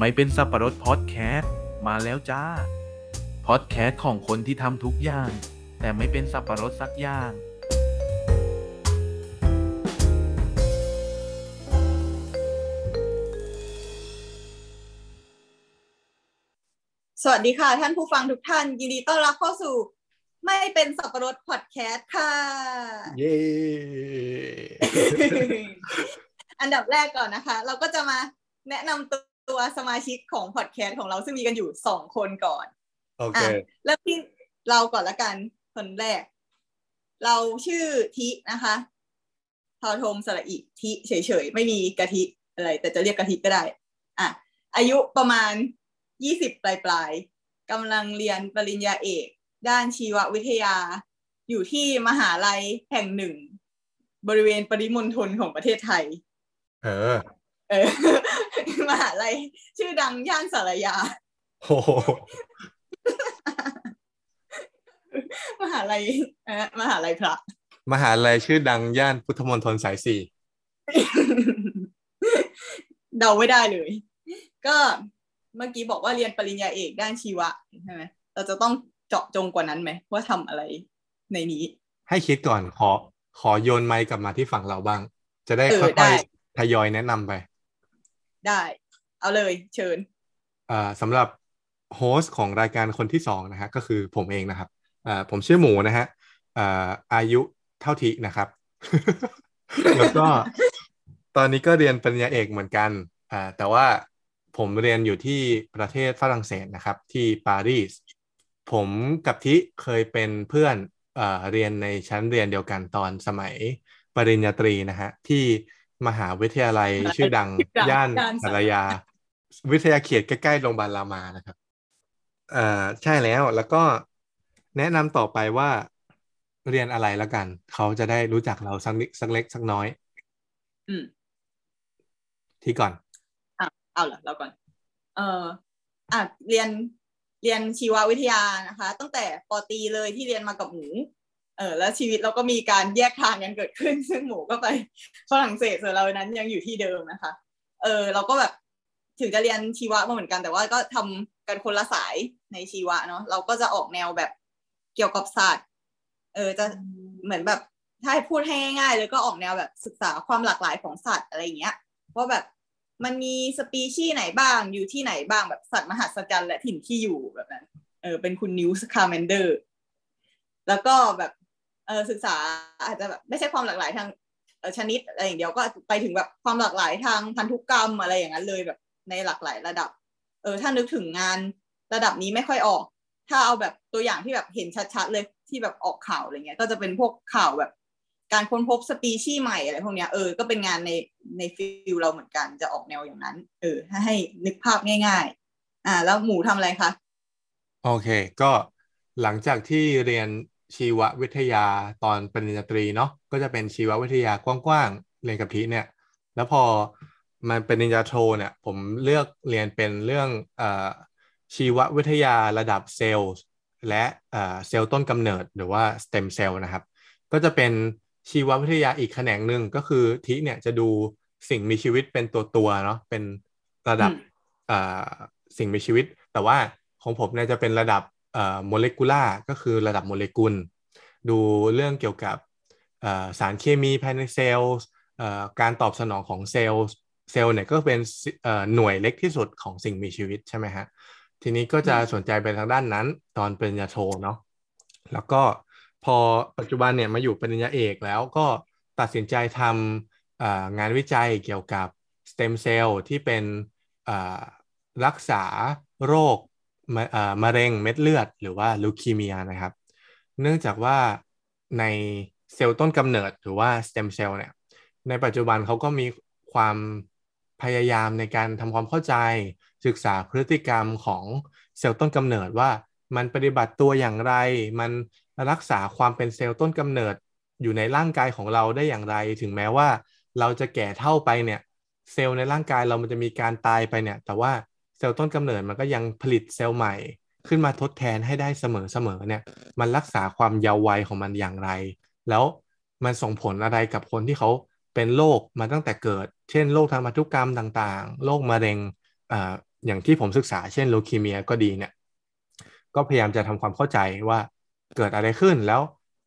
ไม่เป็นสับปะรดพอดแคสต์มาแล้วจ้า พอดแคสต์ของคนที่ทำทุกอย่าง แต่ไม่เป็นสับปะรดสักอย่าง สวัสดีค่ะ ท่านผู้ฟังทุกท่าน ยินดีต้อนรับเข้าสู่ ไม่เป็นสับปะรดพอดแคสต์ค่ะ เย้ อันดับแรกก่อนนะคะ เราก็จะมาแนะนำตั วสมาชิกของพอดแคสต์ของเราซึ่งมีกันอยู่สองคนก่อนโอเคอะเริ่มที่เราก่อนละกันคนแรก เราชื่อทินะคะทอทงสระอิทิเฉยๆ ไม่มีกะทิอะไร แต่จะเรียกกะทิก็ได้ อะ อายุประมาณยี่สิบปลายๆกำลังเรียนปริญญาเอก ด้านชีววิทยา อยู่ที่มหาลัยแห่งหนึ่ง บริเวณปริมณฑลของประเทศไทย เออ เออมหาลัยชื่อดังย่านสารยาโอ้โหมหาลัยเออมหาลัยพระมหาลัยชื่อดังย่านพุทธมณฑลสายสี่เดาไม่ได้เลย ก็เมื่อกี้บอกว่าเรียนปริญญาเอกด้านชีวะใช่ไหมเราจะต้องเจาะจงกว่านั้นไหมว่าทำอะไรในนี้ ให้คิดก่อนขอขอโยนไมค์กลับมาที่ฝั่งเราบ้าง จะได้เออค่ได้อยๆทยอยแนะนำไป ได้ เอาเลยเชิญอ่าสำหรับโฮสต์ของรายการคนที่สองนะฮะก็คือผมเองนะครับอ่าผมชื่อหมูนะฮะอ่าอายุเท่าทีนะครับ แล้วก็ตอนนี้ก็เรียนปริญญาเอกเหมือนกันอ่าแต่ว่าผมเรียนอยู่ที่ประเทศฝรั่งเศสนะครับ ที่ปารีสผมกับทิเคยเป็นเพื่อนเอ่อเรียนในชั้นเรียนเดียวกันตอนสมัยปริญญาตรีนะฮะที่ มหาวิทยาลัยชื่อดังย่านย่านสารยา วิทยาเขตใกล้ๆโรงพยาบาลรามานะครับเอ่อใช่แล้วแล้วก็แนะนำต่อไปว่าเรียนอะไรแล้วกัน เขาจะได้รู้จักเราสักนิดสักเล็กสักน้อย อืม ที่ก่อนเอาเหรอเราก่อน เอออะเรียนเรียนชีววิทยานะคะ ตั้งแต่ปอตรีเลยที่เรียนมากับหมู เออแล้วชีวิตเราก็มีการแยกทางกันเกิดขึ้น ซึ่งหมูก็ไปฝรั่งเศสส่วนเรานั้นยังอยู่ที่เดิมนะคะ เออเราก็แบบถึงจะเรียนชีวะมาเหมือนกันแต่ว่าก็ทำกันคนละสายในชีวะเนาะเราก็จะออกแนวแบบเกี่ยวกับศาสตร์เออจะเหมือนแบบถ้าพูดให้ง่ายๆเลยก็ออกแนวแบบศึกษาความหลากหลายของสัตว์อะไรเงี้ยว่าแบบมันมีสปีชีส์ไหนบ้างอยู่ที่ไหนบ้างแบบสัตว์มหัศจรรย์และถิ่นที่อยู่แบบนั้นเออเป็นคุณ Newt Scamander แล้วก็แบบ ศึกษาอาจจะแบบไม่ใช่ความหลากหลายทางชนิดอะไรอย่างเดียวก็ไปถึงแบบความหลากหลายทางพันธุกรรมอะไรอย่างนั้นเลยแบบในหลากหลายระดับ เออถ้านึกถึงงานระดับนี้ไม่ค่อยออก ถ้าเอาแบบตัวอย่างที่แบบเห็นชัดๆเลยที่แบบออกข่าวอะไรเงี้ย ก็จะเป็นพวกข่าวแบบการค้นพบสปีชีส์ใหม่อะไรพวกเนี้ยเออก็เป็นงานในในฟิลเราเหมือนกันจะออกแนวอย่างนั้น เออถ้าให้นึกภาพง่าย ๆ อ่า แล้วหมูทำอะไรคะ โอเค ก็หลังจากที่เรียน ชีววิทยาตอนปริญญาตรีเนาะก็จะเป็นชีววิทยากว้างๆเรียนกับทีเนี่ย แล้วพอมันเป็นปริญญาโทเนี่ย ผมเลือกเรียนเป็นเรื่องเอ่อชีววิทยาระดับเซลล์และเอ่อเซลล์ต้นกำเนิดหรือว่าสเต็มเซลล์นะครับ ก็จะเป็นชีววิทยาอีกแขนงหนึ่งก็คือทีเนี่ยจะดูสิ่งมีชีวิตเป็นตัวตัวๆเนาะเป็นระดับอืมเอ่อสิ่งมีชีวิต แต่ว่าของผมเนี่ยจะเป็นระดับเอ่อ molecular ก็คือระดับโมเลกุล ดูเรื่องเกี่ยวกับเอ่อสารเคมีภายในเซลล์เอ่อการตอบสนองของเซลล์เซลล์เนี่ยก็เป็นสิเอ่อหน่วยเล็กที่สุดของสิ่งมีชีวิตใช่ไหมฮะทีนี้ก็จะสนใจไปทางด้านนั้น ตอนปริญญาโทเนาะแล้วก็พอปัจจุบันเนี่ยมาอยู่ปริญญาเอกแล้วก็ตัดสินใจทำเอ่องานวิจัยเกี่ยวกับสเต็มเซลล์ที่เป็นเอ่อรักษาโรค มะเอ่อมะเร็งเม็ดเลือดหรือว่าลูคีเมียนะครับ เนื่องจากว่าในเซลล์ต้นกำเนิดหรือว่าสเต็มเซลล์เนี่ย ในปัจจุบันเขาก็มีความพยายามในการทำความเข้าใจ ศึกษาพฤติกรรมของเซลล์ต้นกำเนิดว่ามันปฏิบัติตัวอย่างไร มันรักษาความเป็นเซลล์ต้นกำเนิดอยู่ในร่างกายของเราได้อย่างไร ถึงแม้ว่าเราจะแก่เฒ่าไปเนี่ย เซลล์ในร่างกายเรามันจะมีการตายไปเนี่ย แต่ว่า เซลล์ต้นกำเนิดมันก็ยังผลิตเซลล์ใหม่ ขึ้นมาทดแทนให้ได้เสมอๆเนี่ย มันรักษาความเยาว์วัยของมันอย่างไร แล้วมันส่งผลอะไรกับคนที่เขาเป็นโรคมาตั้งแต่เกิด เช่นโรคทางพันธุกรรมต่างๆ โรคมะเร็งอ่าอย่างที่ผมศึกษา เช่นโลคีเมียก็ดีเนี่ย ก็พยายามจะทำความเข้าใจว่าเกิดอะไรขึ้นแล้ว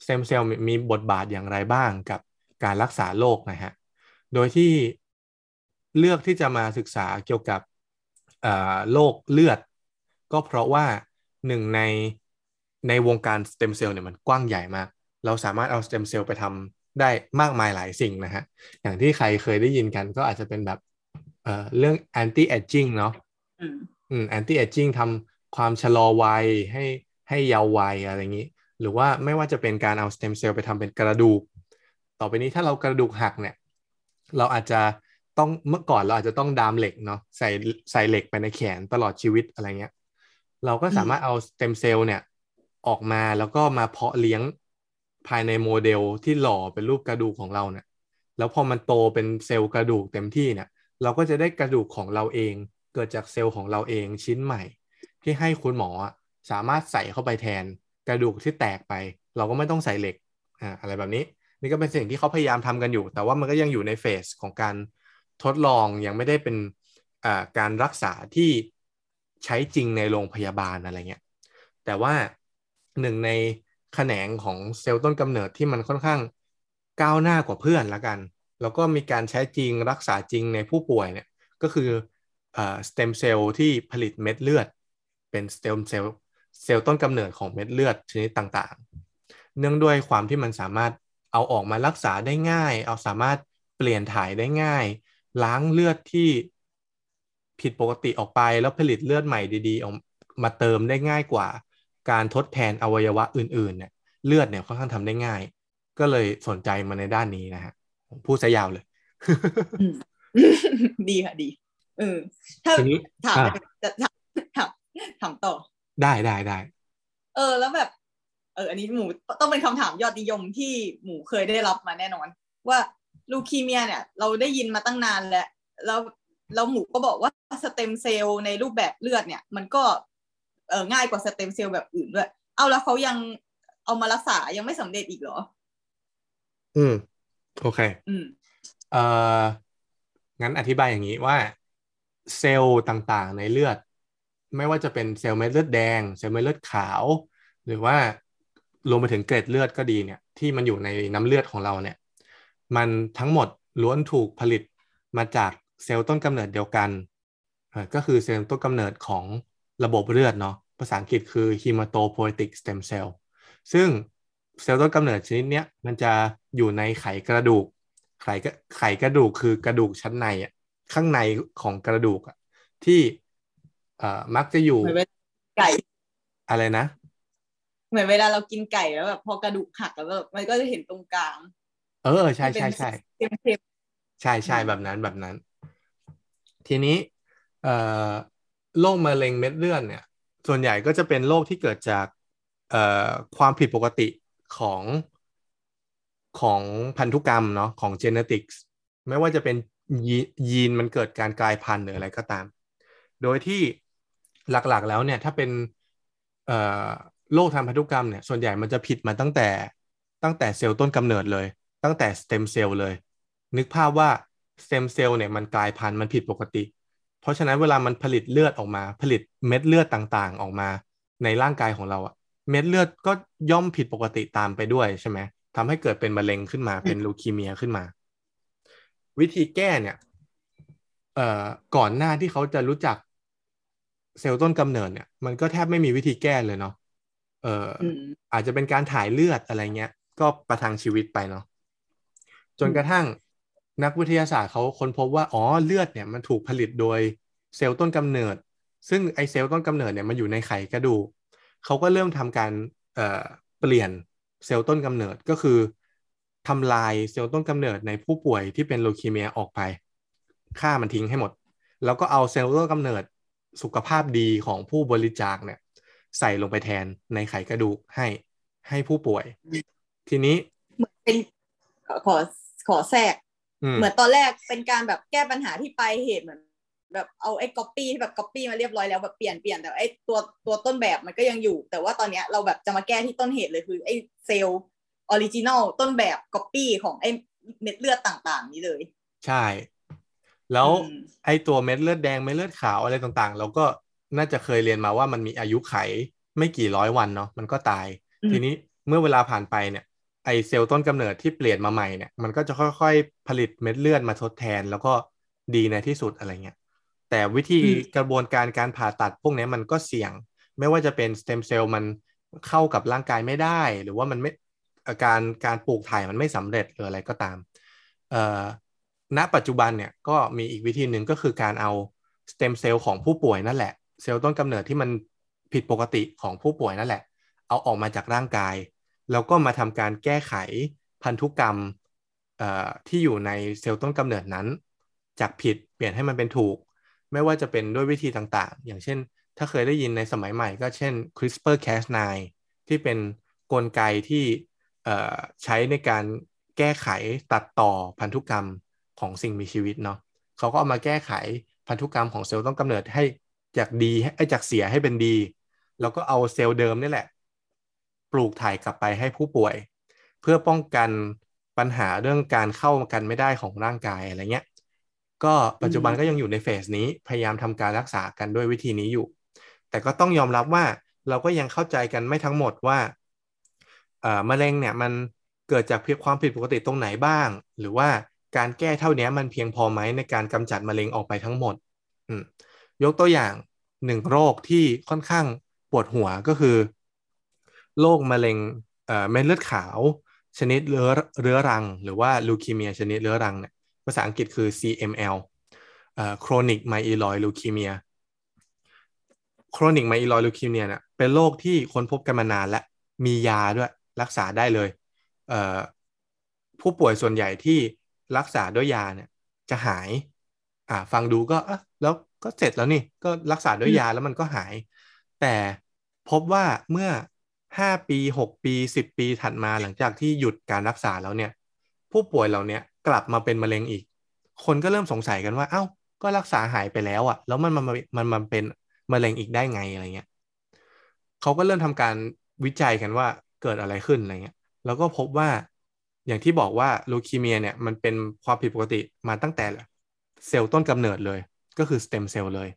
สเต็มเซลล์มีบทบาทอย่างไรบ้างกับการรักษาโรคนะฮะ โดยที่เลือกที่จะมาศึกษาเกี่ยวกับ โรคเลือด ก็เพราะว่าหนึ่งในในวงการสเต็มเซลล์เนี่ยมันกว้างใหญ่มาก เราสามารถเอาสเต็มเซลล์ไปทำได้มากมายหลายสิ่งนะฮะ อย่างที่ใครเคยได้ยินกันก็อาจจะเป็นแบบเอ่อเรื่อง anti aging เนาะอืมอืม anti aging ทำความชะลอวัยให้ให้เยาว์วัยอะไรอย่างนี้ หรือว่าไม่ว่าจะเป็นการเอาสเต็มเซลล์ไปทำเป็นกระดูก ต่อไปนี้ถ้าเรากระดูกหักเนี่ย เราอาจจะ ต้องเมื่อก่อนเราอาจจะต้องดามเหล็กเนาะใส่ใส่เหล็กไปในแขนตลอดชีวิตอะไรเงี้ย เราก็สามารถเอาสเต็มเซลล์เนี่ยออกมาแล้วก็มาเพาะเลี้ยงภายในโมเดลที่หล่อเป็นรูปกระดูกของเราเนี่ย แล้วพอมันโตเป็นเซลล์กระดูกเต็มที่เนี่ย เราก็จะได้กระดูกของเราเอง เกิดจากเซลล์ของเราเองชิ้นใหม่ ที่ให้คุณหมอสามารถใส่เข้าไปแทนกระดูกที่แตกไป เราก็ไม่ต้องใส่เหล็กอ่าอะไรแบบนี้ นี่ก็เป็นสิ่งที่เขาพยายามทำกันอยู่ แต่ว่ามันก็ยังอยู่ในเฟสของการ ทดลองยังไม่ได้เป็นการรักษาที่ใช้จริงในโรงพยาบาลอะไรเงี้ยแต่ว่าหนึ่งในแขนงของเซลล์ต้นกำเนิดที่มันค่อนข้างก้าวหน้ากว่าเพื่อนละกัน แล้วก็มีการใช้จริงรักษาจริงในผู้ป่วยเนี่ยก็คือสเต็มเซลล์ที่ผลิตเม็ดเลือด เป็นสเต็มเซลล์เซลล์ต้นกำเนิดของเม็ดเลือดชนิดต่างๆ เนื่องด้วยความที่มันสามารถเอาออกมารักษาได้ง่าย เอาสามารถเปลี่ยนถ่ายได้ง่าย ล้างเลือดที่ผิดปกติออกไปแล้วผลิตเลือดใหม่ดีๆออกมาเติมได้ง่ายกว่า การทดแทนอวัยวะอื่นๆเนี่ยเลือดเนี่ยค่อนข้างทำได้ง่าย ก็เลยสนใจมาในด้านนี้นะฮะพูดซะยาวเลย ดีค่ะดี เออ ถ้าทีนี้ถามอะจะถามถามถามต่อ ได้ได้ได้ เออ แล้วแบบ เออ อันนี้หมูต้องเป็นคำถามยอดนิยมที่หมูเคยได้รับมาแน่นอน ว่า ลูคีเมียเนี่ย เราได้ยินมาตั้งนานแล้วแล้วแล้วหมูก็บอกว่าสเต็มเซลล์ในรูปแบบเลือดเนี่ย มันก็เออง่ายกว่าสเต็มเซลล์แบบอื่นด้วย เอาแล้วเขายังเอามารักษายังไม่สำเร็จอีกเหรอ อืม โอเค อืมเอ่องั้นอธิบายอย่างนี้ว่าเซลล์ต่างๆ ในเลือด ไม่ว่าจะเป็นเซลล์เม็ดเลือดแดง เซลล์เม็ดเลือดขาว หรือว่ารวมไปถึงเกล็ดเลือดก็ดีเนี่ย ที่มันอยู่ในน้ำเลือดของเราเนี่ย มันทั้งหมดล้วนถูกผลิตมาจากเซลล์ต้นกำเนิดเดียวกันเอ่อก็คือเซลล์ต้นกำเนิดของระบบเลือดเนาะภาษาอังกฤษคือ hematopoietic stem cell ซึ่งเซลล์ต้นกำเนิดชนิดเนี้ยมันจะอยู่ในไขกระดูก ไขกระไขกระดูกคือกระดูกชั้นในอะข้างในของกระดูกอะที่เอ่อมักจะอยู่เหมือนเวลาไก่อะไรนะ เหมือนเวลาเรากินไก่แล้วแบบพอกระดูกหักแล้วแบบมันก็จะเห็นตรงกลาง เออใช่ใช่ใช่เต็มเต็มใช่ใช่อืมแบบนั้นแบบนั้น ทีนี้เอ่อโรคมะเร็งเม็ดเลือดเนี่ย ส่วนใหญ่ก็จะเป็นโรคที่เกิดจากเอ่อความผิดปกติของของพันธุกรรมเนาะของ genetics ไม่ว่าจะเป็นยียีนมันเกิดการกลายพันธุ์หรืออะไรก็ตาม โดยที่หลักๆแล้วเนี่ยถ้าเป็นเอ่อโรคทางพันธุกรรมเนี่ยส่วนใหญ่มันจะผิดมาตั้งแต่ตั้งแต่เซลล์ต้นกำเนิดเลย ตั้งแต่สเต็มเซลล์เลย นึกภาพว่าสเต็มเซลล์เนี่ยมันกลายพันธุ์มันผิดปกติ เพราะฉะนั้นเวลามันผลิตเลือดออกมา ผลิตเม็ดเลือดต่างๆ ออกมาในร่างกายของเราอะเม็ดเลือดก็ย่อมผิดปกติตามไปด้วยใช่ไหมทำให้เกิดเป็นมะเร็งขึ้นมาเป็นลูคีเมียขึ้นมา วิธีแก้เนี่ยเอ่อก่อนหน้าที่เขาจะรู้จักเซลล์ต้นกำเนิดเนี่ยมันก็แทบไม่มีวิธีแก้เลยเนาะเอ่อออืมอาจจะเป็นการถ่ายเลือดอะไรเงี้ย ก็ประทังชีวิตไปเนาะ จนกระทั่งนักวิทยาศาสตร์เขาค้นพบว่าอ๋อเลือดเนี่ยมันถูกผลิตโดยเซลล์ต้นกำเนิด ซึ่งไอเซลล์ต้นกำเนิดเนี่ยมันอยู่ในไขกระดูกเขาก็เริ่มทำการเอ่อเปลี่ยนเซลล์ต้นกำเนิดก็คือทำลายเซลล์ต้นกำเนิดในผู้ป่วยที่เป็นลูคีเมียออกไปฆ่ามันทิ้งให้หมด แล้วก็เอาเซลล์ต้นกำเนิดสุขภาพดีของผู้บริจาคเนี่ยใส่ลงไปแทนในไขกระดูกให้ให้ผู้ป่วย ทีนี้เหมือนเป็นขอ ขอขอแทรกอืมเหมือนตอนแรกเป็นการแบบแก้ปัญหาที่ปลายเหตุเหมือนแบบเอาไอ้ก๊อปปี้ที่แบบก๊อปปี้มาเรียบร้อยแล้วแบบเปลี่ยนเปลี่ยนแต่ไอ้ตัวตัวต้นแบบมันก็ยังอยู่ แต่ว่าตอนเนี้ยเราแบบจะมาแก้ที่ต้นเหตุเลยคือไอ้เซลล์ original ต้นแบบก๊อปปี้ของไอ้เม็ดเลือดต่างๆ นี้เลย ใช่ แล้วอืมไอตัวเม็ดเลือดแดงเม็ดเลือดขาวอะไรต่างๆ เราก็น่าจะเคยเรียนมาว่ามันมีอายุไขไม่กี่ร้อยวันเนาะมันก็ตายอืมทีนี้เมื่อเวลาผ่านไปเนี่ย ไอเซลล์ต้นกำเนิดที่เปลี่ยนมาใหม่เนี่ยมันก็จะค่อยๆผลิตเม็ดเลือดมาทดแทน แล้วก็ดีในที่สุดอะไรเงี้ยแต่วิธีกระบวนการการผ่าตัดพวกนี้มันก็เสี่ยง ไม่ว่าจะเป็นสเต็มเซลล์มันเข้ากับร่างกายไม่ได้ หรือว่ามันไม่อ่อการการปลูกถ่ายมันไม่สำเร็จหรืออะไรก็ตามณปัจจุบันเนี่ยก็มีอีกวิธีหนึ่งก็คือการเอาสเต็มเซลล์ของผู้ป่วยนั่นแหละ เซลล์ต้นกำเนิดที่มันผิดปกติของผู้ป่วยนั่นแหละ เอาออกมาจากร่างกาย แล้วก็มาทำการแก้ไขพันธุกรรมที่อยู่ในเซลล์ต้นกำเนิดนั้น จากผิดเปลี่ยนให้มันเป็นถูก ไม่ว่าจะเป็นด้วยวิธีต่างๆ อย่างเช่น ถ้าเคยได้ยินในสมัยใหม่ก็เช่น CRISPR-Cas9 ที่เป็นกลไกที่ใช้ในการแก้ไขตัดต่อพันธุกรรมของสิ่งมีชีวิตเนาะเขาก็เอามาแก้ไขพันธุกรรมของเซลล์ต้นกำเนิดให้จากดีให้จากเสียให้เป็นดี แล้วก็เอาเซลล์เดิมนี่แหละ ปลูกถ่ายกลับไปให้ผู้ป่วย เพื่อป้องกันปัญหาเรื่องการเข้ากันไม่ได้ของร่างกายอะไรเงี้ยก็ปัจจุบันก็ยังอยู่ในเฟสนี้พยายามทำการรักษากันด้วยวิธีนี้อยู่ แต่ก็ต้องยอมรับว่าเราก็ยังเข้าใจกันไม่ทั้งหมดว่าเอ่อมะเร็งเนี่ยมันเกิดจากเพียงความผิดปกติตรงไหนบ้าง หรือว่าการแก้เท่านี้มันเพียงพอไหมในการกำจัดมะเร็งออกไปทั้งหมดอืยกตัวอย่างหนึ่งโรคที่ค่อนข้างปวดหัวก็คือ โรคมะเร็งเม็ดเลือดขาว ชนิดเรื้อเรื้อรัง หรือว่าลูคีเมียชนิดเรื้อรังเนี่ยภาษาอังกฤษคือ CML chronic myeloid leukemia chronic myeloid leukemia เนี่ยเป็นโรคที่ค้นพบกันมานานและมียาด้วยรักษาได้เลยเผู้ป่วยส่วนใหญ่ที่รักษาด้วยยาเนี่ยจะหายอ่าฟังดูก็อะแล้วก็เสร็จแล้วนี่ก็รักษาด้วยยาแล้วมันก็หาย แต่พบว่าเมื่อ 5ปี6ปี10ปีถัดมาหลังจากที่หยุดการรักษาแล้วเนี่ย ผู้ป่วยเหล่าเนี้ยกลับมาเป็นมะเร็งอีก คนก็เริ่มสงสัยกันว่า เอ้า ก็รักษาหายไปแล้วอะแล้วมันมันมันมันเป็นมะเร็งอีกได้ไงอะไรเงี้ยเขาก็เริ่มทำการวิจัยกันว่าเกิดอะไรขึ้นอะไรเงี้ย แล้วก็พบว่าอย่างที่บอกว่าลูคีเมียเนี่ยมันเป็นความผิดปกติมาตั้งแต่เซลล์ต้นกำเนิดเลย ก็คือสเต็มเซลล์เลย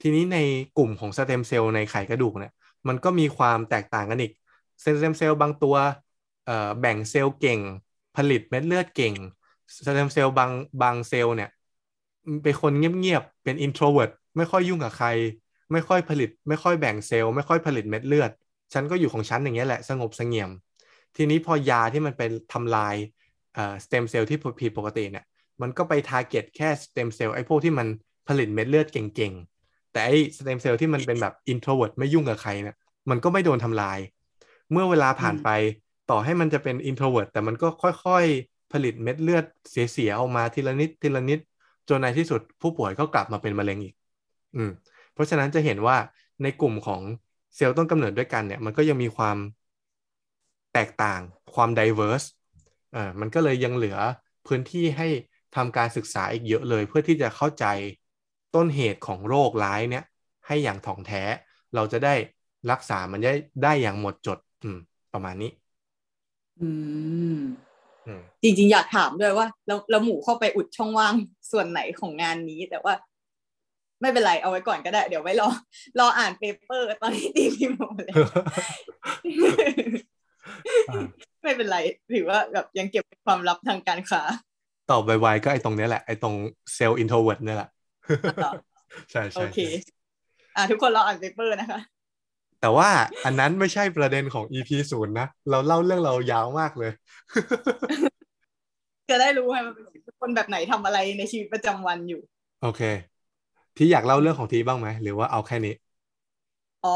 ทีนี้ในกลุ่มของสเต็มเซลล์ในไขกระดูกเนี่ย มันก็มีความแตกต่างกันอีกเซลล์เซลล์บางตัวแบ่งเซลล์เก่ง ผลิตเม็ดเลือดเก่งสเต็มเซลล์บางบางเซลล์เนี่ยเป็นคนเงียบๆ เป็น introvert ไม่ค่อยยุ่งกับใคร ไม่ค่อยผลิต ไม่ค่อยแบ่งเซลล์ ไม่ค่อยผลิตเม็ดเลือด ฉันก็อยู่ของฉันอย่างเงี้ยแหละ สงบเสงี่ยม ทีนี้พอยาที่มันเป็นทำลายเอ่อสเต็มเซลล์ที่ผิดปกติเนี่ย มันก็ไป target แค่สเต็มเซลล์ไอ้พวกที่มันผลิตเม็ดเลือดเก่ง แต่ไอ้สเต็มเซลล์ที่มันเป็นแบบ introvert ไม่ยุ่งกับใครเนี่ยมันก็ไม่โดนทำลาย เมื่อเวลาผ่านไปต่อให้มันจะเป็น introvert แต่มันก็ค่อยๆ ผลิตเม็ดเลือดเสียๆออกมาทีละนิดทีละนิด จนในที่สุดผู้ป่วยก็กลับมาเป็นมะเร็งอีก อืม เพราะฉะนั้นจะเห็นว่าในกลุ่มของเซลล์ต้นกำเนิดด้วยกันเนี่ย มันก็ยังมีความแตกต่างความ diverse อ่ามันก็เลยยังเหลือพื้นที่ให้ทำการศึกษาอีกเยอะเลย เพื่อที่จะเข้าใจ ต้นเหตุของโรคร้ายเนี่ยให้อย่างถ่องแท้ เราจะได้รักษามันได้ได้อย่างหมดจด อืม ประมาณนี้ อืมอืมจริงๆ อยากถามด้วยว่าแล้วแล้วหมูเข้าไปอุดช่องว่างส่วนไหนของงานนี้ แต่ว่า ไม่เป็นไรเอาไว้ก่อนก็ได้ เดี๋ยวไว้รอ รออ่านเปเปอร์ตอนที่ตีพิมพ์ออกมาเลยอ่าไม่เป็นไรถือว่าแบบยังเก็บเป็นความลับทางการค้าตอบไวๆก็ไอ้ตรงเนี้ยแหละ ไอ้ตรงเซลล์ introvert เนี่ยแหละ ต่อใช่โอใช่เคใช่อ่าทุกคนรออ่าน paper นะคะ แต่ว่าอันนั้นไม่ใช่ประเด็นของ EP ศูนย์นะ เราเล่าเรื่องเรายาวมากเลย จะได้รู้ไงว่าเป็นคนแบบไหนทำอะไรในชีวิตประจำวันอยู่ โอเค ที่อยากเล่าเรื่องของทีบ้างไหม หรือว่าเอาแค่นี้ อ๋อ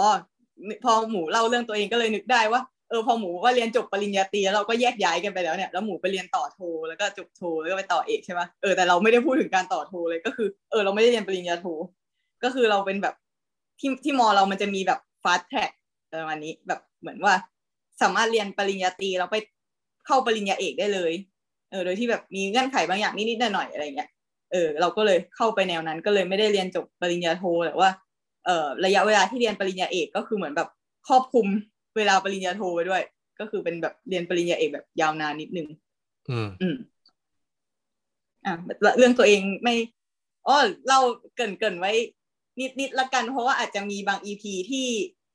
พอหมูเล่าเรื่องตัวเองก็เลยนึกได้ว่า เออพอหมูว่าเรียนจบปริญญาตรีแล้วเราก็แยกย้ายกันไปแล้วเนี่ยแล้วหมูไปเรียนต่อโทแล้วก็จบโทแล้วก็ไปต่อเอกใช่ปะเออแต่เราไม่ได้พูดถึงการต่อโทเลยก็คือเออเราไม่ได้เรียนปริญญาโทก็คือเราเป็นแบบที่ที่มอเรามันจะมีแบบ fast track ประมาณนี้แบบเหมือนว่า สามารถเรียนปริญญาตรีแล้วไปเข้าปริญญาเอกได้เลยเออโดยที่แบบมีเงื่อนไขบางอย่างนิดๆหน่อยๆอะไรเงี้ยเออเราก็เลยเข้าไปแนวนั้น ก็เลยไม่ได้เรียนจบปริญญาโทแต่ว่าเออระยะเวลาที่เรียนปริญญาเอกก็คือเหมือนแบบครอบคลุม เวลาปริญญาโทไปด้วย ก็คือเป็นแบบเรียนปริญญาเอกแบบยาวนานนิดนึงอืมอืมอะเรื่องตัวเองไม่อ๋อเราเกรินเกรินไว้ นิดนิดละกัน เพราะว่าอาจจะมีบางอีพีที่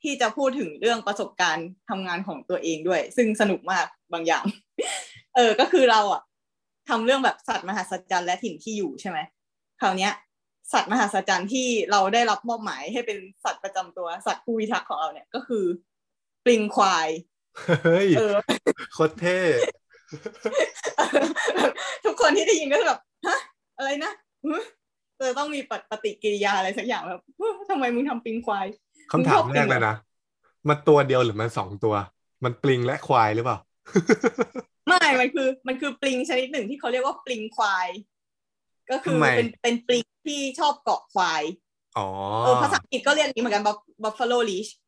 ที่จะพูดถึงเรื่องประสบการณ์ทำงานของตัวเองด้วย ซึ่งสนุกมากบางอย่าง เออ ก็คือเราอะทำเรื่องแบบสัตว์มหัศจรรย์และถิ่นที่อยู่ใช่ไหมคราวเนี้ย สัตว์มหัศจรรย์ที่เราได้รับมอบหมายให้เป็นสัตว์ประจำตัวสัตว์ผู้พิทักษ์ของเราเนี่ย ก็คือ ปลิงควาย เฮ้ยเออโคตรเท่ ทุกคนที่ได้ยินก็จะแบบฮะอะไรนะหึเออต้องมีปฏิปฏิกิริยาอะไรสักอย่างแบบฮะทำไมมึงทำปลิงควายคำถามแรกเลยนะ มันตัวเดียวหรือมันสองตัว มันปลิงและควายหรือเปล่า ไม่ มันคือ มันคือปลิงชนิดหนึ่งที่เขาเรียกว่าปลิงควาย ก็คือทำไมเป็นเป็นปลิงที่ชอบเกาะควาย อ๋อเออภาษาอังกฤษก็เรียกอย่างนี้เหมือนกัน buffalo leash อ๋อ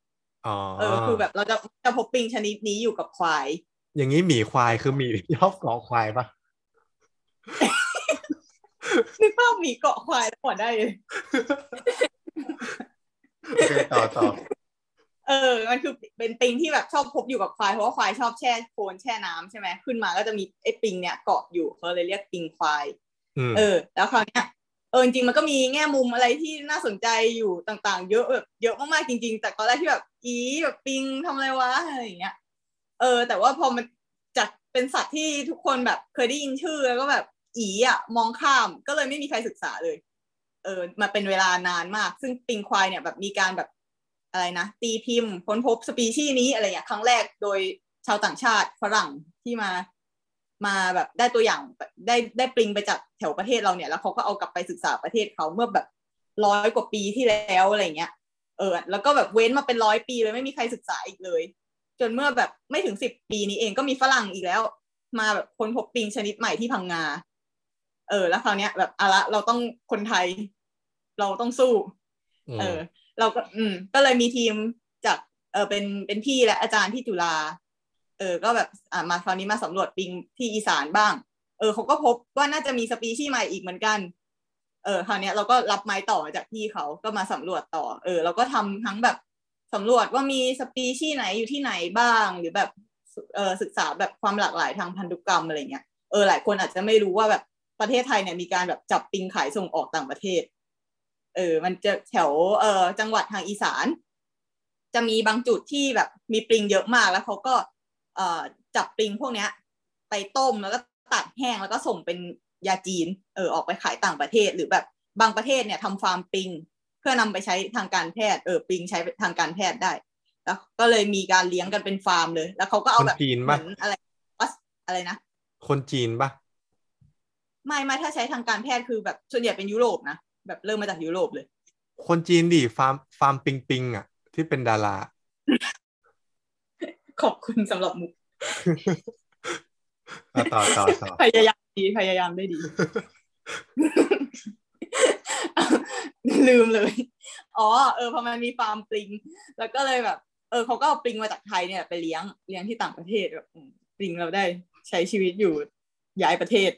เออคือแบบเราจะจะพบปลิงชนิดนี้อยู่กับควาย อย่างนี้หมีควายคือหมีชอบเกาะควายปะนึกภาพหมีเกาะควายแล้วพอได้เลยโอเคต่อต่อเออ มันคือเป็นปิงที่แบบชอบพบอยู่กับควายเพราะว่าควายชอบแช่โคลนแช่น้ำใช่ไหมขึ้นมาก็จะมีไอ้ปิงเนี่ยเกาะอยู่เขาเลยเรียกปิงควายอืมเออ แล้วคราวเนี้ยเออจริงๆมันก็มีแง่มุมอะไรที่น่าสนใจอยู่ต่าง ๆ เยอะแบบเยอะมากๆจริง ๆ แต่ตอนแรกที่แบบอีแบบปิงทำอะไรวะอะไรอย่างเงี้ยเออ แต่ว่าพอมันจากเป็นสัตว์ที่ทุกคนแบบเคยได้ยินชื่อแล้วก็แบบอีอะมองข้ามก็เลยไม่มีใครศึกษาเลย เออมาเป็นเวลานานมาก ซึ่งปิงควายเนี่ยแบบมีการแบบอะไรนะตีพิมพ์ค้นพบสปีชีส์นี้อะไรเงี้ยครั้งแรกโดยชาวต่างชาติฝรั่งที่มา มาแบบได้ตัวอย่างได้ได้ปลิงไปจากแถวประเทศเราเนี่ย แล้วเขาก็เอากลับไปศึกษาประเทศเขาเมื่อแบบร้อยกว่าปีที่แล้วอะไรเงี้ยเออ แล้วก็แบบเว้นมาเป็นร้อยปีเลยไม่มีใครศึกษาอีกเลย จนเมื่อแบบไม่ถึงสิบปีนี้เองก็มีฝรั่งอีกแล้ว มาแบบค้นพบปลิงชนิดใหม่ที่พังงา เออ แล้วคราวเนี้ยแบบอะละเราต้องคนไทย เราต้องสู้ เออ เราก็ อืม ก็เลยมีทีมจาก เออเป็นเป็นพี่และอาจารย์ที่จุฬา เออก็แบบอ่ามาคราวนี้มาสำรวจปิงที่อีสานบ้าง เออเขาก็พบว่าน่าจะมีสปีชีส์ใหม่อีกเหมือนกันเออคราวนี้เราก็รับไม้ต่อจากพี่เขาก็มาสำรวจต่อ เออเราก็ทำทั้งแบบสำรวจว่ามีสปีชีส์ไหนอยู่ที่ไหนบ้าง หรือแบบเออศึกษาแบบความหลากหลายทางพันธุกรรมอะไรเงี้ยเออหลายคนอาจจะไม่รู้ว่าแบบประเทศไทยเนี่ยมีการแบบจับปิงขายส่งออกต่างประเทศ เออ มันจะแถวเออจังหวัดทางอีสาน จะมีบางจุดที่แบบมีปิงเยอะมากแล้วเขาก็ จับปลิงพวกเนี้ย ไปต้มแล้วก็ตัดแห้งแล้วก็ส่งเป็นยาจีนเออออกไปขายต่างประเทศหรือแบบบางประเทศเนี่ยทำฟาร์มปลิง เพื่อนำไปใช้ทางการแพทย์เออปลิงใช้ทางการแพทย์ได้ แล้วก็เลยมีการเลี้ยงกันเป็นฟาร์มเลย แล้วเขาก็เอาแบบคนจีนเหปะมือนอะไรวัสอะไรนะ คนจีนปะไม่ไม่ถ้าใช้ทางการแพทย์คือแบบส่วนใหญ่เป็นยุโรปนะแบบเริ่มมาจากยุโรปเลย คนจีนดิฟาร์มฟาร์มปิงปิงอะ ที่เป็นดารา ขอบคุณสำหรับมุกอะต่อต่อต่อพยายามดีพยายามได้ดี ลืมเลย อ๋อ เออพอมันมีฟาร์มปลิง แล้วก็เลยแบบ เออเขาก็เอาปลิงมาจากไทยเนี่ย ไปเลี้ยงเลี้ยงที่ต่างประเทศแบบอืมปลิงเราได้ใช้ชีวิตอยู่ย้ายประเทศ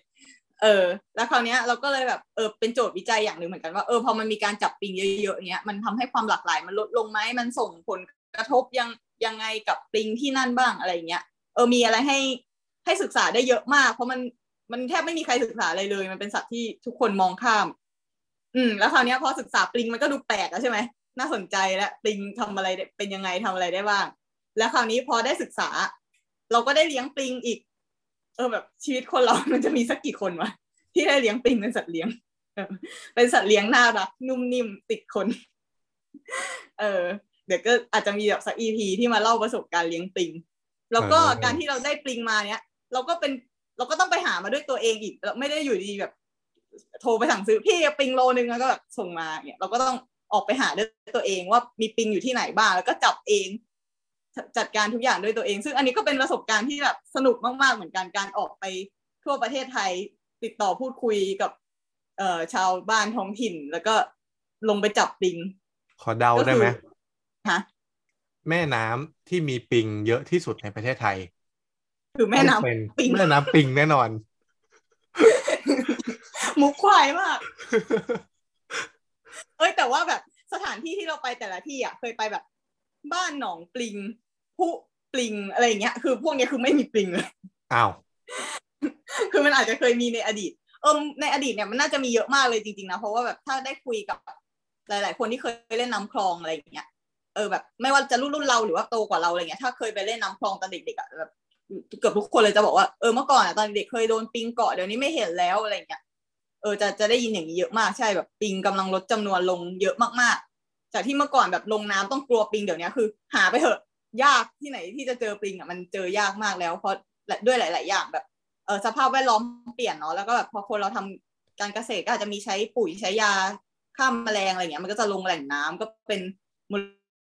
เออ แล้วคราวเนี้ยเราก็เลยแบบเออเป็นโจทย์วิจัยอย่างหนึ่งเหมือนกันว่าเออพอมันมีการจับปลิงเยอะๆอย่างเงี้ยมันทำให้ความหลากหลายมันลดลงไหมมันส่งผลกระทบยัง ยังไงกับปลิงที่นั่นบ้างอะไรเงี้ยเออมีอะไรให้ให้ศึกษาได้เยอะมาก เพราะมันมันแทบไม่มีใครศึกษาอะไรเลย มันเป็นสัตว์ที่ทุกคนมองข้าม อืม แล้วคราวนี้พอศึกษาปลิงมันก็ดูแปลกแล้วใช่ไหมน่าสนใจแล้วปลิงทำอะไรเป็นยังไงทำอะไรได้บ้าง แล้วคราวนี้พอได้ศึกษา เราก็ได้เลี้ยงปลิงอีก เออแบบชีวิตคนเรามันจะมีสักกี่คนวะที่ได้เลี้ยงปลิงเป็นสัตว์เลี้ยงเป็นสัตว์เลี้ยงน่ารักนุ่มนิ่มติดคน เออ เดี๋ยวก็อาจจะมีแบบสักอีพีที่มาเล่าประสบการณ์เลี้ยงปลิง แล้วก็อ่าการที่เราได้ปลิงมาเนี้ยเราก็เป็นเราก็ต้องไปหามาด้วยตัวเองอีกเราไม่ได้อยู่ดีแบบ โทรไปสั่งซื้อพี่เอาปลิงโลนึงแล้วก็แบบส่งมาเนี่ยเราก็ต้องออกไปหาด้วยตัวเองว่ามีปลิงอยู่ที่ไหนบ้างแล้วก็จับเอง จัดการทุกอย่างด้วยตัวเอง ซึ่งอันนี้ก็เป็นประสบการณ์ที่แบบสนุกมากๆเหมือนกันการออกไปทั่วประเทศไทยติดต่อพูดคุยกับ เอ่อชาวบ้านท้องถิ่น แล้วก็ลงไปจับปลิงขอเดาได้ไหมก็ คือฮะแม่น้ำที่มีปิงเยอะที่สุดในประเทศไทย คือแม่น้ำต้องเป็นปิงแม่น้ำปิงแน่นอน มุกควายมาก เอ้ยแต่ว่าแบบสถานที่ที่เราไปแต่ละที่อะเคยไปแบบ บ้านหนองปลิงผู้ปลิงอะไรอย่างเงี้ย คือพวกเนี้ยคือไม่มีปลิงเลยอ้าวคือมันอาจจะเคยมีในอดีต เออในอดีตเนี่ยมันน่าจะมีเยอะมากเลยจริงๆนะเพราะว่าแบบถ้าได้คุยกับ หลาย ๆ คนที่เคยเล่นน้ำคลองอะไรอย่างเงี้ย เออแบบไม่ว่าจะรุ่นรุ่นเราหรือว่าโตกว่าเราอะไรเงี้ยถ้าเคยไปเล่นน้ำคลองตอนเด็กๆอะแบบเกือบทุกคนเลยจะบอกว่าเออเมื่อก่อนอะตอนเด็กเคยโดนปิงเกาะเดี๋ยวนี้ไม่เห็นแล้วอะไรเงี้ยเออจะจะได้ยินอย่างนี้เยอะมากใช่แบบปิงกำลังลดจำนวนลงเยอะมากๆ จากที่เมื่อก่อนแบบลงน้ำต้องกลัวปิงเดี๋ยวนี้คือ หาไปเถอะยากที่ไหนที่จะเจอปิงอะมันเจอยากมากแล้วเพราะด้วยหลาย ๆ อย่างแบบเออสภาพแวดล้อมเปลี่ยนเนาะแล้วก็แบบพอคนเราทำการเกษตรก็อาจจะมีใช้ปุ๋ยใช้ยาฆ่าแมลงอะไรเงี้ยมันก็จะลงแหล่งน้ำก็เป็นมล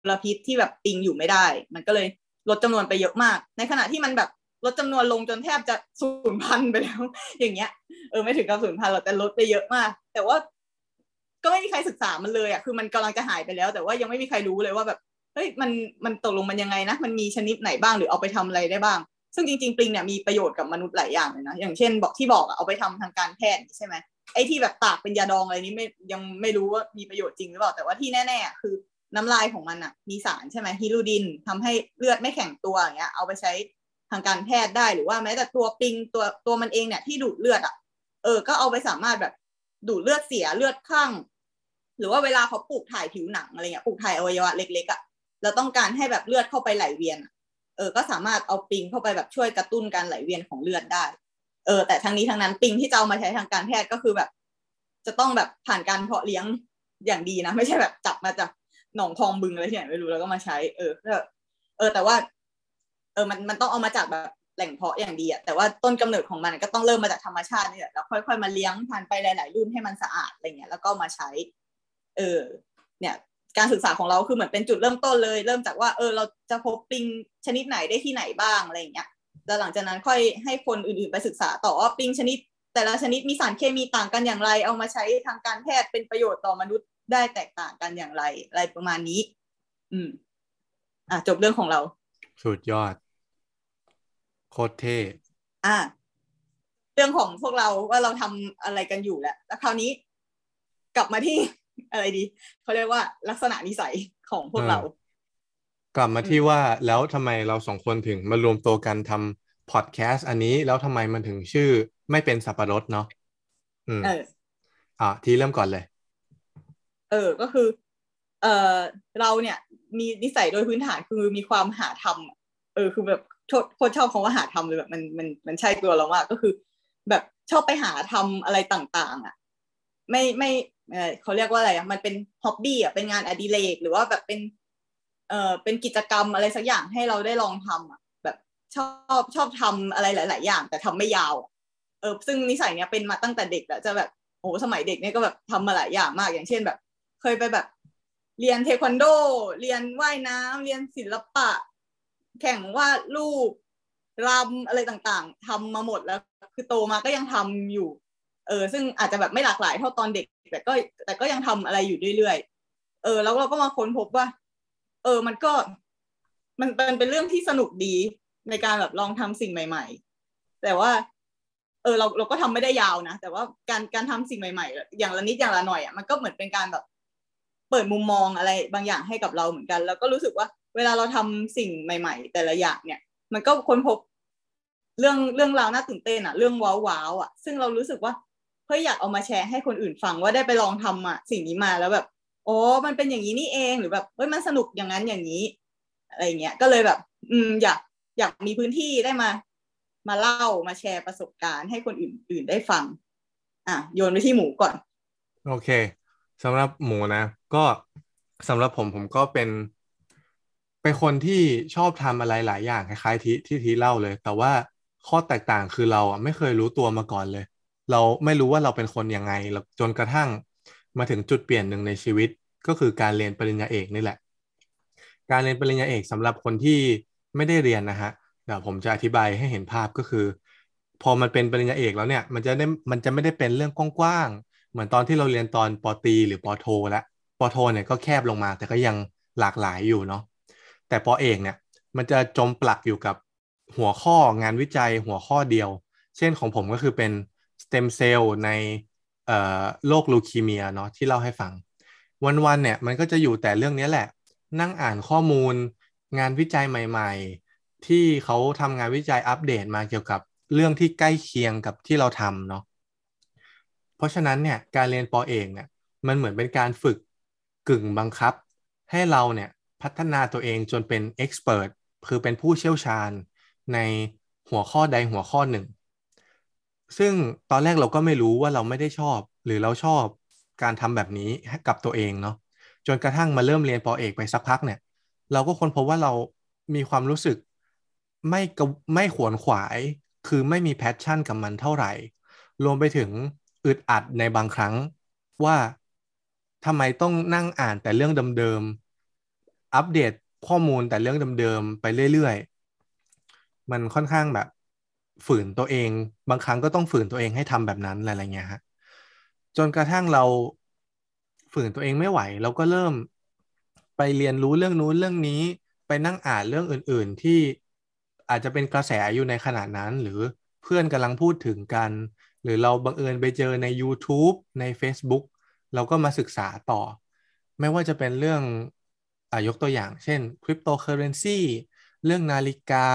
ลพิษที่แบบปิงอยู่ไม่ได้ มันก็เลยลดจำนวนไปเยอะมาก ในขณะที่มันแบบลดจำนวนลงจนแทบจะสูญพันธุ์ไปแล้ว อย่างเงี้ยเออไม่ถึงกับสูญพันธุ์หรอกแต่ลดไปเยอะมาก แต่ว่าก็ไม่มีใครศึกษามันเลยอะคือมันกำลังจะหายไปแล้ว แต่ว่ายังไม่มีใครรู้เลยว่าแบบเฮ้ยมันมันตกลงมันยังไงนะ มันมีชนิดไหนบ้างหรือเอาไปทำอะไรได้บ้าง ซึ่งจริงๆปลิงเนี่ยมีประโยชน์กับมนุษย์หลายอย่างเลยนะอย่างเช่นบอกที่บอกเอาไปทำทางการแพทย์ใช่ไหมไอ้ที่แบบตากเป็นยาดองอะไรนี้ไม่ยังไม่รู้ว่ามีประโยชน์จริงหรือเปล่าแต่ว่าที่แน่ ๆ คือ น้ำลายของมันอะมีสารใช่ไหมฮิลูดินทำให้เลือดไม่แข็งตัวอย่างเงี้ยเอาไปใช้ทางการแพทย์ได้หรือว่าแม้แต่ตัวปิงตัวตัวมันเองเนี่ยที่ดูดเลือดอะเออ ก็เอาไปสามารถแบบดูดเลือดเสียเลือดข้างหรือว่าเวลาเขาปลูกถ่ายผิวหนังอะไรเงี้ยปลูกถ่ายอวัยวะเล็กๆอะเราต้องการให้แบบเลือดเข้าไปไหลเวียนเออ ก็สามารถเอาปิงเข้าไปแบบช่วยกระตุ้นการไหลเวียนของเลือดได้ เออ แต่ทั้งนี้ทั้งนั้นปิงที่จะเอามาใช้ทางการแพทย์ก็คือแบบ จะต้องแบบผ่านการเพาะเลี้ยงอย่างดีนะ ไม่ใช่แบบจับมาจาก หนองคลองบึงอะไรที่ไหนไม่รู้แล้วก็มาใช้ เออเออ แต่ว่า เออมันมันต้องเอามาจากแบบแหล่งเพาะอย่างดีอะแต่ว่าต้นกำเนิดของมันก็ต้องเริ่มมาจากธรรมชาตินี่แหละแล้วค่อยๆมาเลี้ยงผ่านไปหลาย ๆ รุ่นให้มันสะอาดอะไรเงี้ยแล้วก็มาใช้ เออ เนี่ย การศึกษาของเราคือเหมือนเป็นจุดเริ่มต้นเลย เริ่มจากว่า เออ เราจะพบปลิงชนิดไหนได้ที่ไหนบ้างอะไรเงี้ยแล้วหลังจากนั้นค่อยให้คนอื่น ๆ ไปศึกษาต่อว่าปลิงชนิด แต่ละชนิดมีสารเคมีต่างกันอย่างไร เอามาใช้ทางการแพทย์เป็นประโยชน์ต่อมนุษย์ ได้แตกต่างกันอย่างไรอะไรประมาณนี้ อืม อะจบเรื่องของเรา สุดยอด โคตรเท่อะเรื่องของพวกเราว่าเราทำอะไรกันอยู่แหละแล้วคราวนี้ กลับมาที่อะไรดีเขาเรียกว่าลักษณะนิสัยของพวกเรา กลับมาที่ว่าแล้วทำไมเราสองคนถึงมารวมตัวกันทำพอดแคสต์อันนี้แล้วทำไมมันถึงชื่อไม่เป็นสับปะรดเนาะอืมเอออะทีเริ่มก่อนเลย เออก็คือ เออเราเนี่ย มีนิสัยโดยพื้นฐานคือมีความหาทำเออคือแบบโคตรชอบคำว่าหาทำเลยแบบมันมันมันใช่ตัวเรามากก็คือ แบบชอบไปหาทำอะไรต่างๆ อะ ไม่ไม่เออเขาเรียกว่าอะไรอะมันเป็นฮ็อบบี้อะเป็นงานอดิเรกหรือว่าแบบเป็นเออเป็นกิจกรรมอะไรสักอย่างให้เราได้ลองทำอะ แบบชอบชอบทำอะไรหลาย ๆ อย่าง แต่ทำไม่ยาว เออ ซึ่งนิสัยเนี้ยเป็นมาตั้งแต่เด็กแล้วจะแบบโอ้สมัยเด็กเนี่ยก็แบบทำมาหลายอย่างมากอย่างเช่นแบบ เคยไปแบบ เรียนเทควันโด เรียนว่ายน้ำเรียนศิลปะ แข่งวาดรูปรำอะไรต่างๆทำมาหมดแล้ว คือโตมาก็ยังทำอยู่ เออ ซึ่งอาจจะแบบไม่หลากหลายเท่าตอนเด็ก แต่ก็ แต่ก็ยังทำอะไรอยู่เรื่อยๆ เออ แล้วเราก็มาค้นพบว่า เออ มันก็มันเป็นเป็นเรื่องที่สนุกดีในการแบบลองทำสิ่งใหม่ ๆ แต่ว่า เออเราเราก็ทำไม่ได้ยาวนะ แต่ว่าการการทำสิ่งใหม่ ๆ อย่างละนิดอย่างละหน่อยอะมันก็เหมือนเป็นการแบบ เปิดมุมมองอะไรบางอย่างให้กับเราเหมือนกัน แล้วก็รู้สึกว่า เวลาเราทำสิ่งใหม่ ๆ แต่ละอย่างเนี่ย มันก็ค้นพบเรื่องเรื่องราวน่าตื่นเต้นอะเรื่องว้าวๆอะซึ่งเรารู้สึกว่าเฮ้ยออยากเอามาแชร์ให้คนอื่นฟังว่าได้ไปลองทำอะสิ่งนี้มาแล้วแบบโอ้มันเป็นอย่างนี้นี่เองหรือแบบเฮ้ยมันสนุกอย่างนั้นอย่างนี้ อะไรเงี้ยก็เลยแบบ อืมอยากอยากมีพื้นที่ได้มา มาเล่ามาแชร์ประสบการณ์ให้คนอื่น ๆ ได้ฟัง อะโยนไปที่หมูก่อน โอเคสำหรับหมูนะ ก็สำหรับผมผมก็เป็น เป็นคนที่ชอบทำอะไรหลายอย่างคล้ายๆที่ที่ทีเล่าเลย แต่ว่าข้อแตกต่างคือเราอะไม่เคยรู้ตัวมาก่อนเลย เราไม่รู้ว่าเราเป็นคนยังไงจนกระทั่งมาถึงจุดเปลี่ยนหนึ่งในชีวิต ก็คือการเรียนปริญญาเอกนี่แหละ การเรียนปริญญาเอกสำหรับคนที่ไม่ได้เรียนนะฮะเดี๋ยวผมจะอธิบายให้เห็นภาพก็คือ พอมันเป็นปริญญาเอกแล้วเนี่ย มันจะได้มันจะไม่ได้เป็นเรื่องกว้างๆเหมือนตอนที่เราเรียนตอนปตีหรือปโทแล้ว ปโทเนี่ยก็แคบลงมา แต่ก็ยังหลากหลายอยู่เนาะแต่ปเอกเนี่ยมันจะจมปลักอยู่กับหัวข้องานวิจัยหัวข้อเดียว เช่นของผมก็คือเป็นสเต็มเซลล์ในโรคลูคีเมียเนาะที่เล่าให้ฟัง วันๆเนี่ยมันก็จะอยู่แต่เรื่องนี้แหละ นั่งอ่านข้อมูล งานวิจัยใหม่ ๆ ที่เขาทำงานวิจัยอัปเดตมาเกี่ยวกับเรื่องที่ใกล้เคียงกับที่เราทำเนาะเพราะฉะนั้นเนี่ยการเรียนปอเอกเนี่ยมันเหมือนเป็นการฝึก กึ่งบังคับ ให้เราเนี่ยพัฒนาตัวเองจนเป็นเอ็กซ์เพรสคือเป็นผู้เชี่ยวชาญในหัวข้อใดหัวข้อหนึ่ง ซึ่งตอนแรกเราก็ไม่รู้ว่าเราไม่ได้ชอบ หรือเราชอบการทำแบบนี้กับตัวเองเนาะจนกระทั่งมาเริ่มเรียนปอเอกไปสักพักเนี่ย เราก็ค้นพบว่าเรามีความรู้สึกไม่ไม่ขวนขวาย คือไม่มี passion กับมันเท่าไหร่ รวมไปถึงอึดอัดในบางครั้งว่า ทำไมต้องนั่งอ่านแต่เรื่องเดิมๆ อัปเดตข้อมูลแต่เรื่องเดิมๆ ไปเรื่อยๆ มันค่อนข้างแบบ ฝืนตัวเอง บางครั้งก็ต้องฝืนตัวเองให้ทำแบบนั้นอะไรเงี้ยฮะ จนกระทั่งเราฝืนตัวเองไม่ไหว เราก็เริ่มไปเรียนรู้เรื่องนู้นเรื่องนี้ ไปนั่งอ่านเรื่องอื่นๆ ที่อาจจะเป็นกระแสอยู่ในขณะนั้น หรือเพื่อนกำลังพูดถึงกัน หรือเราบังเอิญไปเจอใน YouTube ใน Facebook เราก็มาศึกษาต่อ ไม่ว่าจะเป็นเรื่องอยกตัวอย่าง เช่นคริปโตเคอเรนซีเรื่องนาฬิกา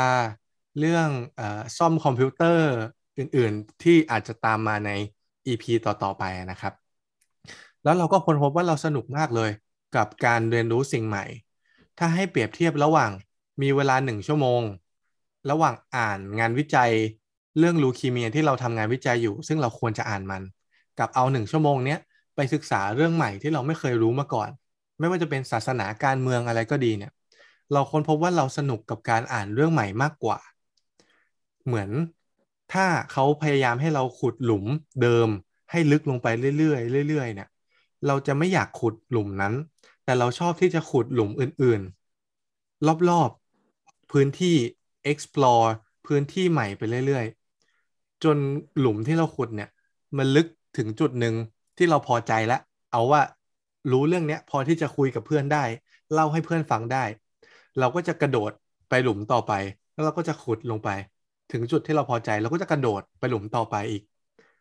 เรื่องอซ่อมคอมพิวเตอร์อื่นๆ ที่อาจจะตามมาใน EP ต่อๆไปนะครับ แล้วเราก็ค้นพบว่าเราสนุกมากเลยกับการเรียนรู้สิ่งใหม่ ถ้าให้เปรียบเทียบระหว่างมีเวลาหนึ่งชั่วโมง ระหว่างอ่านงานวิจัยเรื่องลูคีเมียที่เราทำงานวิจัยอยู่ ซึ่งเราควรจะอ่านมัน กับเอาหนึ่งชั่วโมงเนี้ย ไปศึกษาเรื่องใหม่ที่เราไม่เคยรู้มาก่อน ไม่ว่าจะเป็นศาสนาการเมืองอะไรก็ดีเนี่ย เราค้นพบว่าเราสนุกกับการอ่านเรื่องใหม่มากกว่า เหมือนถ้าเขาพยายามให้เราขุดหลุมเดิม ให้ลึกลงไปเรื่อยๆเรื่อยๆเนี่ย เราจะไม่อยากขุดหลุมนั้น แต่เราชอบที่จะขุดหลุมอื่นๆ รอบๆพื้นที่ explore พื้นที่ใหม่ไปเรื่อยๆ จนหลุมที่เราขุดเนี่ย มันลึกถึงจุดหนึ่ง ที่เราพอใจแล้วเอาว่ารู้เรื่องเนี้ยพอที่จะคุยกับเพื่อนได้ เล่าให้เพื่อนฟังได้ เราก็จะกระโดดไปหลุมต่อไป แล้วเราก็จะขุดลงไป ถึงจุดที่เราพอใจเราก็จะกระโดดไปหลุมต่อไปอีก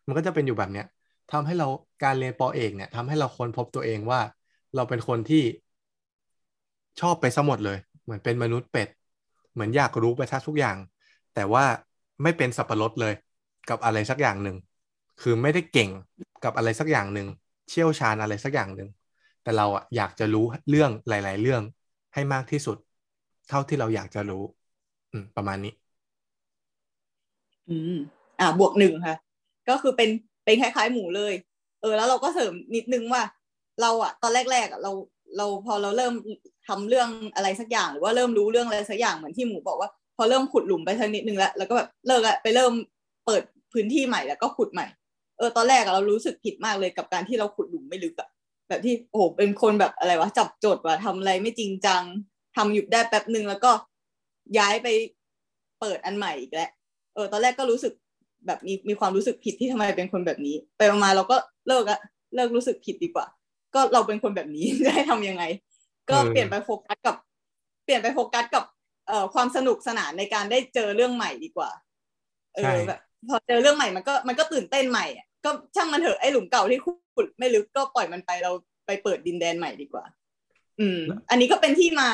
มันก็จะเป็นอยู่แบบเนี้ยทำให้เราการเรียนปอเอกเนี่ยทำให้เราค้นพบตัวเองว่า เราเป็นคนที่ชอบไปซะหมดเลย เหมือนเป็นมนุษย์เป็ด เหมือนอยากรู้ไปทัทุกอย่าง แต่ว่าไม่เป็นสับปะรดเลย กับอะไรสักอย่างหนึ่ง คือไม่ได้เก่งกับอะไรสักอย่างหนึ่งเชี่ยวชาญอะไรสักอย่างหนึ่งแต่เราอะอยากจะรู้เรื่องหลาย ๆ เรื่องให้มากที่สุด เท่าที่เราอยากจะรู้ อืม ประมาณนี้ อืม อ่าบวกหนึ่งค่ะ ก็คือเป็นเป็นคล้าย ๆ หมูเลย เออ แล้วเราก็เสริมนิดนึงว่า เราอะตอนแรกๆอะเราเราพอเราเริ่มทำเรื่องอะไรสักอย่างหรือว่าเริ่มรู้เรื่องอะไรสักอย่างเหมือนที่หมูบอกว่า พอเริ่มขุดหลุมไปสักนิดนึงแล้วแล้วก็แบบเลิกอะไปเริ่มเปิดพื้นที่ใหม่แล้วก็ขุดใหม่ เออตอนแรกอะเรารู้สึกผิดมากเลยกับการที่เราขุดหลุมไม่ลึกอะแบบที่โอ้เป็นคนแบบอะไรวะจับจดว่ะทำอะไรไม่จริงจังทำอยู่ได้แป๊บหนึ่งแล้วก็ย้ายไปเปิดอันใหม่อีกแล้วเออ ตอนแรกก็รู้สึกแบบมีมีความรู้สึกผิดที่ทำไมเป็นคนแบบนี้ ไปมาเราก็เลิกอะเลิกรู้สึกผิดดีกว่า ก็เราเป็นคนแบบนี้จะให้ทำยังไง ก็เปลี่ยนไปโฟกัสกับ เปลี่ยนไปโฟกัสกับเอ่อความสนุกสนานในการได้เจอเรื่องใหม่ดีกว่า เออแบบ พอเจอเรื่องใหม่มันก็มันก็ตื่นเต้นใหม่อะก็ช่างมันเถอะไอ้หลุมเก่าที่ขุดไม่ลึกก็ปล่อยมันไปเราไปเปิดดินแดนใหม่ดีกว่า อืม อันนี้ก็เป็นที่มา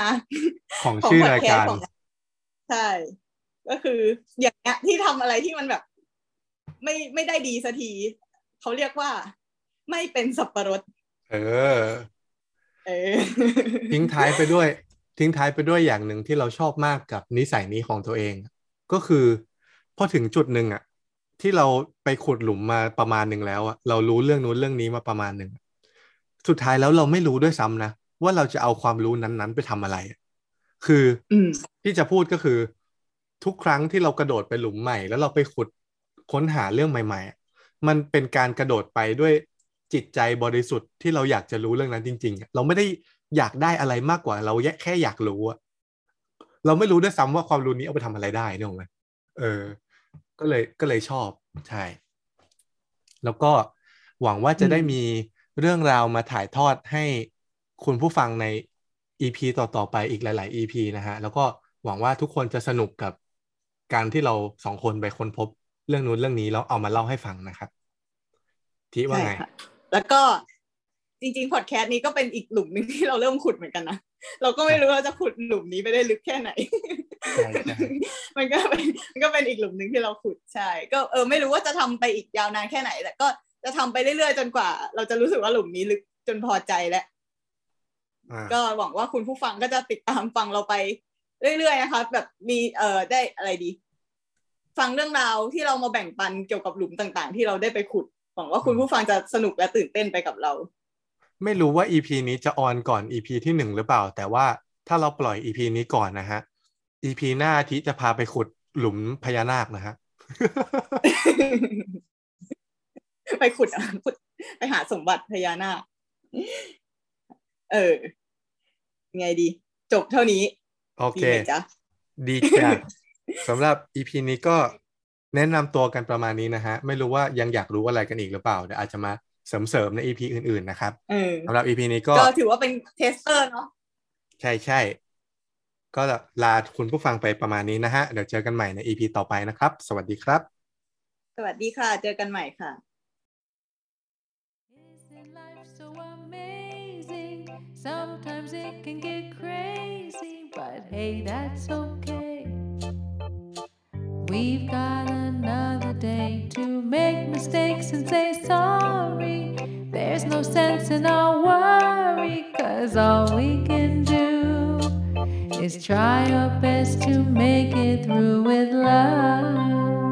ของชื่อรายการของใช่ ก็คือ อย่างเงี้ยที่ทำอะไรที่มันแบบ ไม่ไม่ได้ดีสักทีเขาเรียกว่า ไม่เป็นสับปะรด เออ เออ ทิ้งท้ายไปด้วย ทิ้งท้ายไปด้วยอย่างหนึ่งที่เราชอบมากกับนิสัยนี้ของตัวเอง ก็คือพอถึงจุดหนึ่งอะ ที่เราไปขุดหลุมมาประมาณหนึ่งแล้วอะเรารู้เรื่องนู้นเรื่องนี้มาประมาณหนึ่งสุดท้ายแล้วเราไม่รู้ด้วยซ้ำนะว่าเราจะเอาความรู้นั้นๆ ไปทำอะไร คืออืมที่จะพูดก็คือ ทุกครั้งที่เรากระโดดไปหลุมใหม่ แล้วเราไปขุดค้นหาเรื่องใหม่ ๆ มันเป็นการกระโดดไปด้วยจิตใจบริสุทธิ์ที่เราอยากจะรู้เรื่องนั้นจริง ๆ เราไม่ได้อยากได้อะไรมากกว่า เราแค่อยากรู้อะเราไม่รู้ด้วยซ้ำว่าความรู้นี้เอาไปทำอะไรได้นี่หรอไหมเออ ก็เลยก็เลยชอบใช่ แล้วก็หวังว่าจะได้มีเรื่องราวมาถ่ายทอดให้คุณผู้ฟังใน EP ต่อ ๆ ไปอีกหลาย ๆ EP นะฮะ แล้วก็หวังว่าทุกคนจะสนุกกับการที่เราสองคนไปค้นพบเรื่องนู้นเรื่องนี้แล้วเอามาเล่าให้ฟังนะครับทีว่าไงใช่ค่ะแล้วก็ จริงๆพอดแคสต์นี้ก็เป็นอีกหลุมหนึ่งที่เราเริ่มขุดเหมือนกันนะเราก็ไม่รู้ว่าจะขุดหลุมนี้ไปได้ลึกแค่ไหนใช่ใช่มันก็เป็นมันก็เป็นอีกหลุมหนึ่งที่เราขุดใช่ ก็เออไม่รู้ว่าจะทำไปอีกยาวนานแค่ไหน แต่ก็จะทำไปเรื่อยๆจนกว่า เราจะรู้สึกว่าหลุมนี้ลึกจนพอใจแล้วอ่าก็หวังว่าคุณผู้ฟังก็จะติดตามฟังเราไปเรื่อยๆนะคะแบบมีเอ่อได้อะไรดี ฟังเรื่องราวที่เรามาแบ่งปันเกี่ยวกับหลุมต่างๆ ที่เราได้ไปขุดหวังว่าคุณผู้ฟังจะสนุกและตื่นเต้นไปกับเรา ไม่รู้ว่า EP นี้จะออนก่อน EP ที่หนึ่งหรือเปล่า แต่ว่าถ้าเราปล่อย EP นี้ก่อนนะฮะ EP หน้าที่จะพาไปขุดหลุมพญานาคนะฮะ ไปขุดอะขุด ไปหาสมบัติพญานาค เออ ไงดี จบเท่านี้ โอดีเคไหมจ๊ะดีจ้ะสำหรับ EP นี้ก็แนะนำตัวกันประมาณนี้นะฮะ ไม่รู้ว่ายังอยากรู้อะไรกันอีกหรือเปล่า เดี๋ยวอาจจะมา เสริมๆใน EP อื่นๆนะครับเออสำหรับ EP นี้ก็ก็ถือว่าเป็น tester เนาะใช่ใช่ก็ลาคุณผู้ฟังไปประมาณนี้นะฮะ เดี๋ยวเจอกันใหม่ใน EP ต่อไปนะครับ สวัสดีครับ สวัสดีค่ะ เจอกันใหม่ค่ะ Isn't life so amazing? Sometimes it can get crazy, but hey, that's okay. We've got another day to make mistakes and say sorry. There's no sense in our worry, cause all we can do is try our best to make it through with love.